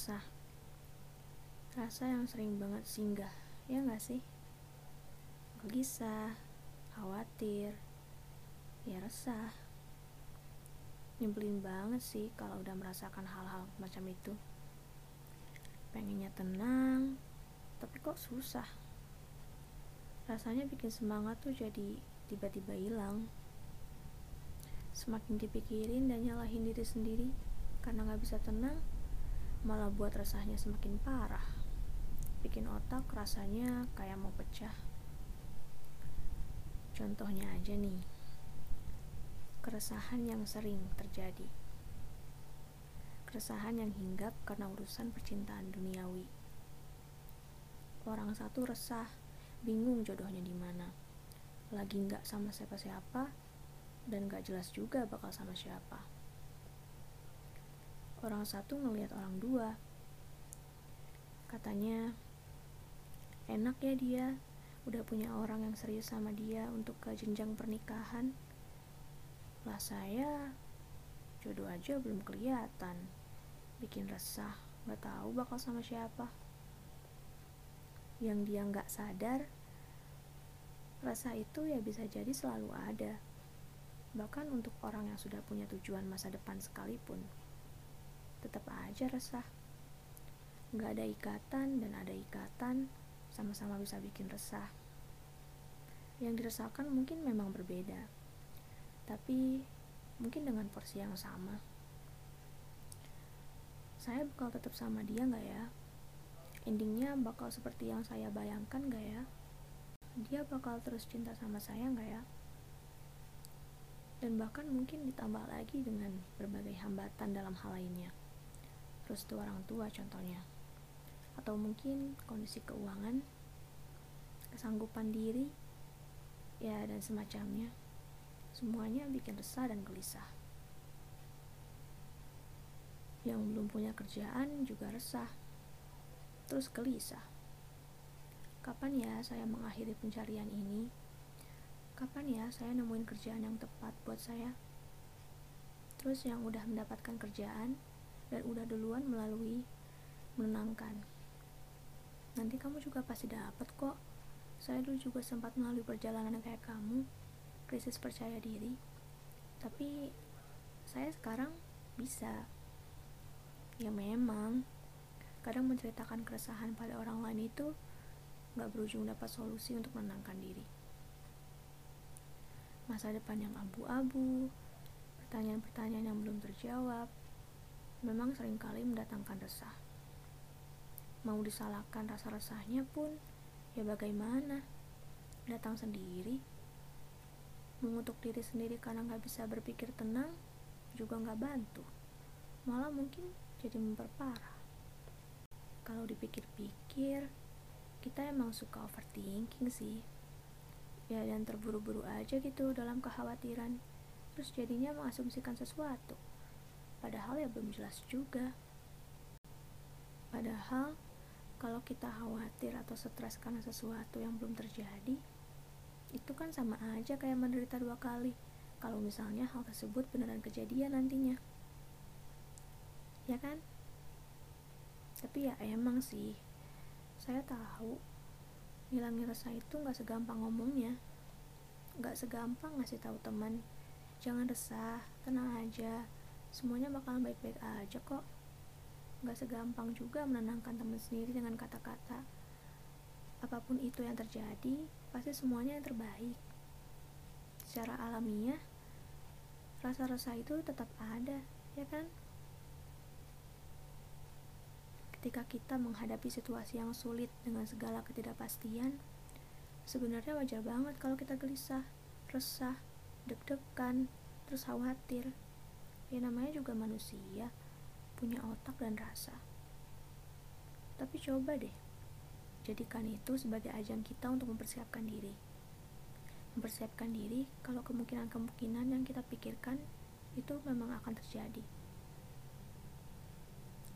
resah rasa yang sering banget singgah ya nggak sih? Gelisah khawatir ya resah. Nyebelin banget sih kalau udah merasakan hal-hal macam itu. Pengennya tenang tapi kok susah? Rasanya bikin semangat tuh jadi tiba-tiba hilang. Semakin dipikirin dan nyalahin diri sendiri karena gak bisa tenang malah buat rasanya semakin parah. Bikin otak rasanya kayak mau pecah. Contohnya aja nih. Keresahan yang sering terjadi. Keresahan yang hinggap karena urusan percintaan duniawi. Orang satu resah bingung jodohnya di mana. Lagi nggak sama siapa-siapa dan gak jelas juga bakal sama siapa orang satu ngelihat orang dua. Katanya enak ya dia udah punya orang yang serius sama dia untuk ke jenjang pernikahan. Lah saya jodoh aja belum kelihatan. Bikin resah gak tahu bakal sama siapa. Yang dia nggak sadar rasa itu ya bisa jadi selalu ada. Bahkan untuk orang yang sudah punya tujuan masa depan sekalipun tetap aja resah. Nggak ada ikatan dan ada ikatan sama-sama bisa bikin resah. Yang dirasakan mungkin memang berbeda tapi mungkin dengan porsi yang sama. Saya bakal tetap sama dia nggak ya? Endingnya bakal seperti yang saya bayangkan nggak ya? Dia bakal terus cinta sama saya nggak ya? Dan bahkan mungkin ditambah lagi dengan berbagai hambatan dalam hal lainnya restu orang tua contohnya. Atau mungkin kondisi keuangan kesanggupan diri ya dan semacamnya. Semuanya bikin resah dan gelisah. Yang belum punya kerjaan juga resah. Terus gelisah. Kapan ya saya mengakhiri pencarian ini? Kapan ya saya nemuin kerjaan yang tepat buat saya? Terus yang udah mendapatkan kerjaan dan udah duluan melalui menenangkan. Nanti kamu juga pasti dapat kok. Saya dulu juga sempat melalui perjalanan kayak kamu krisis percaya diri. Tapi saya sekarang bisa. Ya memang kadang menceritakan keresahan pada orang lain itu gak berujung dapat solusi untuk menenangkan diri. Masa depan yang abu-abu pertanyaan-pertanyaan yang belum terjawab memang sering kali mendatangkan resah. Mau disalahkan rasa resahnya pun, ya bagaimana? Datang sendiri. Mengutuk diri sendiri karena nggak bisa berpikir tenang, juga nggak bantu. Malah mungkin jadi memperparah. Kalau dipikir-pikir, kita emang suka overthinking sih. Ya dan terburu-buru aja gitu dalam kekhawatiran. Terus jadinya mengasumsikan sesuatu padahal ya belum jelas juga. Padahal kalau kita khawatir atau stres karena sesuatu yang belum terjadi itu kan sama aja kayak menderita dua kali. Kalau misalnya hal tersebut beneran kejadian nantinya. Ya kan? Tapi ya emang sih saya tahu ngilangin rasa itu nggak segampang ngomongnya. Nggak segampang ngasih tahu teman. Jangan resah tenang aja semuanya bakalan baik-baik aja kok. Gak segampang juga menenangkan teman sendiri dengan kata-kata. Apa pun itu yang terjadi pasti semuanya yang terbaik. Secara alamiah rasa-rasa itu tetap ada ya kan? Ketika kita menghadapi situasi yang sulit dengan segala ketidakpastian sebenarnya wajar banget kalau kita gelisah resah deg-degan terus khawatir ya namanya juga manusia. Punya otak dan rasa. Tapi coba deh jadikan itu sebagai ajang kita untuk mempersiapkan diri. Mempersiapkan diri kalau kemungkinan-kemungkinan yang kita pikirkan itu memang akan terjadi.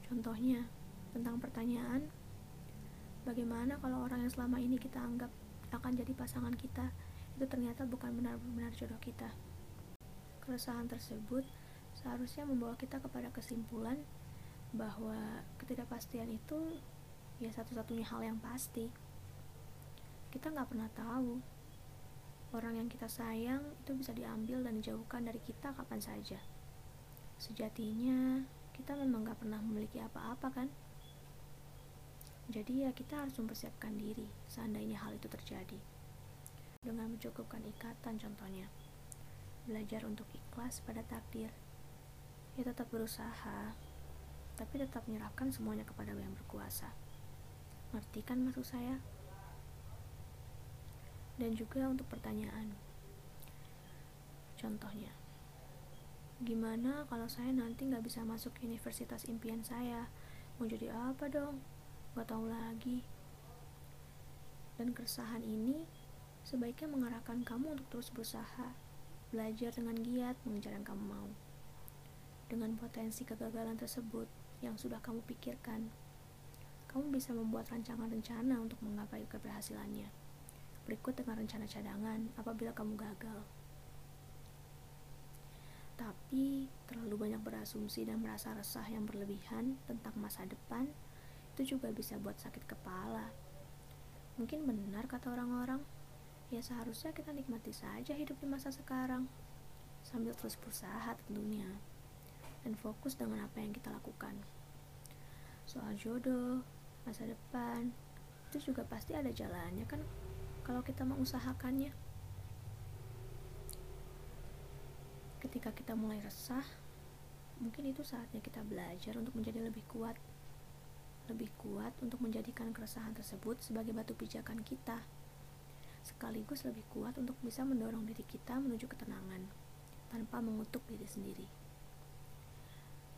Contohnya tentang pertanyaan bagaimana kalau orang yang selama ini kita anggap akan jadi pasangan kita itu ternyata bukan benar-benar jodoh kita? Keresahan tersebut seharusnya membawa kita kepada kesimpulan bahwa ketidakpastian itu ya satu-satunya hal yang pasti. Kita nggak pernah tahu. Orang yang kita sayang itu bisa diambil dan dijauhkan dari kita kapan saja. Sejatinya kita memang nggak pernah memiliki apa-apa kan? Jadi ya kita harus mempersiapkan diri seandainya hal itu terjadi. Dengan mencukupkan ikatan contohnya. Belajar untuk ikhlas pada takdir ya tetap berusaha. Tapi tetap menyerahkan semuanya kepada yang berkuasa ngerti kan maksud saya? Dan juga untuk pertanyaan. Contohnya gimana kalau saya nanti nggak bisa masuk universitas impian saya? Mau jadi apa dong? Nggak tahu lagi. Dan keresahan ini sebaiknya mengarahkan kamu untuk terus berusaha belajar dengan giat mengejar yang kamu mau dengan potensi kegagalan tersebut yang sudah kamu pikirkan, kamu bisa membuat rancangan rencana untuk menggapai keberhasilannya. Berikut dengan rencana cadangan apabila kamu gagal. Tapi, terlalu banyak berasumsi dan merasa resah yang berlebihan tentang masa depan itu juga bisa buat sakit kepala. Mungkin benar kata orang-orang, ya seharusnya kita nikmati saja hidup di masa sekarang, sambil terus berusaha tentunya dan fokus dengan apa yang kita lakukan. Soal jodoh, masa depan, itu juga pasti ada jalannya kan kalau kita mengusahakannya. Ketika kita mulai resah, mungkin itu saatnya kita belajar untuk menjadi lebih kuat. Lebih kuat untuk menjadikan keresahan tersebut sebagai batu pijakan kita. Sekaligus lebih kuat untuk bisa mendorong diri kita menuju ketenangan tanpa mengutuk diri sendiri.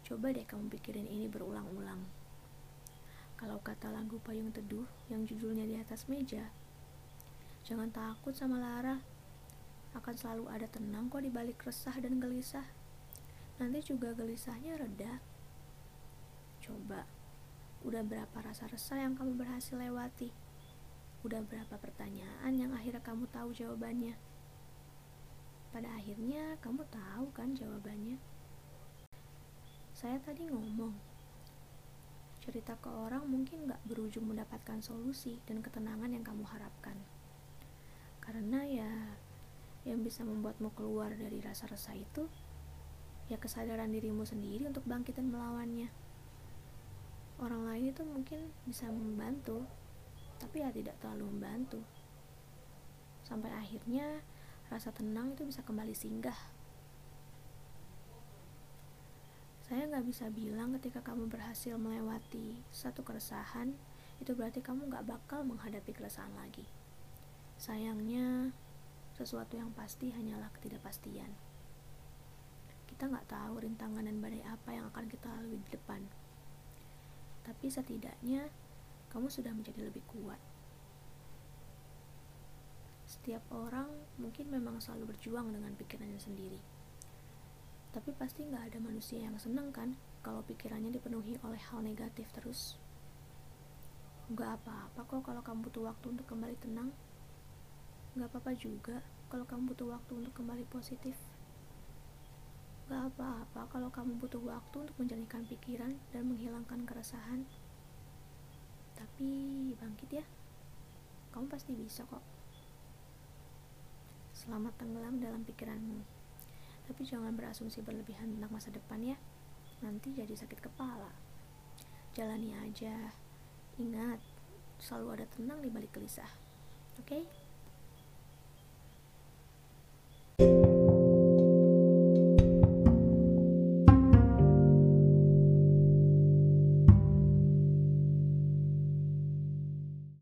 Coba deh kamu pikirin ini berulang-ulang. Kalau kata lagu Payung Teduh yang judulnya di atas meja, jangan takut sama Lara. Akan selalu ada tenang kok di balik resah dan gelisah. Nanti juga gelisahnya reda. Coba, udah berapa rasa resah yang kamu berhasil lewati? Udah berapa pertanyaan yang akhirnya kamu tahu jawabannya? Pada akhirnya kamu tahu kan jawabannya? Saya tadi ngomong, cerita ke orang mungkin gak berujung mendapatkan solusi dan ketenangan yang kamu harapkan. Karena ya, yang bisa membuatmu keluar dari rasa resah itu, ya kesadaran dirimu sendiri untuk bangkit dan melawannya. Orang lain itu mungkin bisa membantu, tapi ya tidak terlalu membantu. Sampai akhirnya rasa tenang itu bisa kembali singgah Saya nggak bisa bilang ketika kamu berhasil melewati satu keresahan, itu berarti kamu nggak bakal menghadapi keresahan lagi. Sayangnya, sesuatu yang pasti hanyalah ketidakpastian. Kita nggak tahu rintangan dan badai apa yang akan kita lalui di depan. Tapi setidaknya, kamu sudah menjadi lebih kuat. Setiap orang mungkin memang selalu berjuang dengan pikirannya sendiri tapi pasti nggak ada manusia yang seneng kan kalau pikirannya dipenuhi oleh hal negatif terus. Nggak apa-apa kok kalau kamu butuh waktu untuk kembali tenang. Nggak apa-apa juga kalau kamu butuh waktu untuk kembali positif. Nggak apa-apa kalau kamu butuh waktu untuk menjernihkan pikiran dan menghilangkan keresahan. Tapi bangkit ya, kamu pasti bisa kok. Selamat tenggelam dalam pikiranmu tapi jangan berasumsi berlebihan tentang masa depan ya. Nanti jadi sakit kepala. Jalani aja. Ingat selalu ada tenang di balik gelisah. Oke? okay?